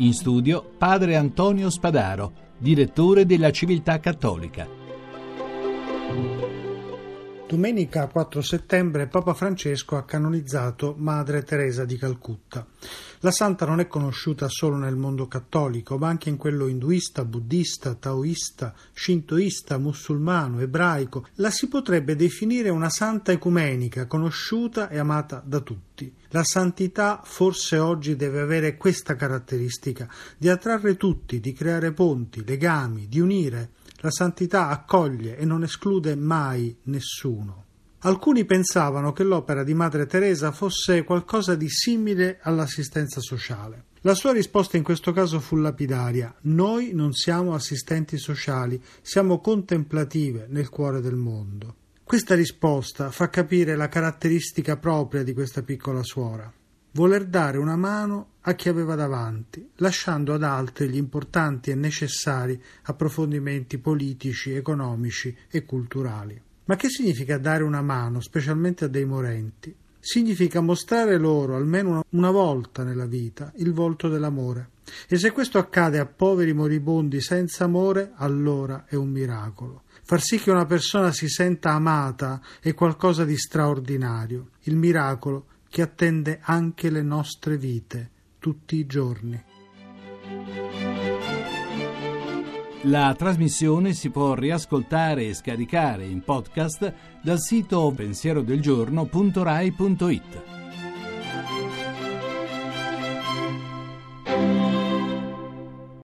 In studio padre Antonio Spadaro, direttore della Civiltà Cattolica. Domenica 4 settembre Papa Francesco ha canonizzato Madre Teresa di Calcutta. La santa non è conosciuta solo nel mondo cattolico, ma anche in quello induista, buddista, taoista, shintoista, musulmano, ebraico. La si potrebbe definire una santa ecumenica, conosciuta e amata da tutti. La santità forse oggi deve avere questa caratteristica di attrarre tutti, di creare ponti, legami, di unire la santità accoglie e non esclude mai nessuno. Alcuni pensavano che l'opera di Madre Teresa fosse qualcosa di simile all'assistenza sociale. La sua risposta in questo caso fu lapidaria. Noi non siamo assistenti sociali, siamo contemplative nel cuore del mondo. Questa risposta fa capire la caratteristica propria di questa piccola suora voler dare una mano a chi aveva davanti, lasciando ad altri gli importanti e necessari approfondimenti politici, economici e culturali. Ma che significa dare una mano, specialmente a dei morenti? Significa mostrare loro, almeno una volta nella vita, il volto dell'amore. E se questo accade a poveri moribondi senza amore, allora è un miracolo. Far sì che una persona si senta amata è qualcosa di straordinario. Il miracolo che attende anche le nostre vite tutti i giorni. La trasmissione si può riascoltare e scaricare in podcast dal sito pensierodelgiorno.rai.it.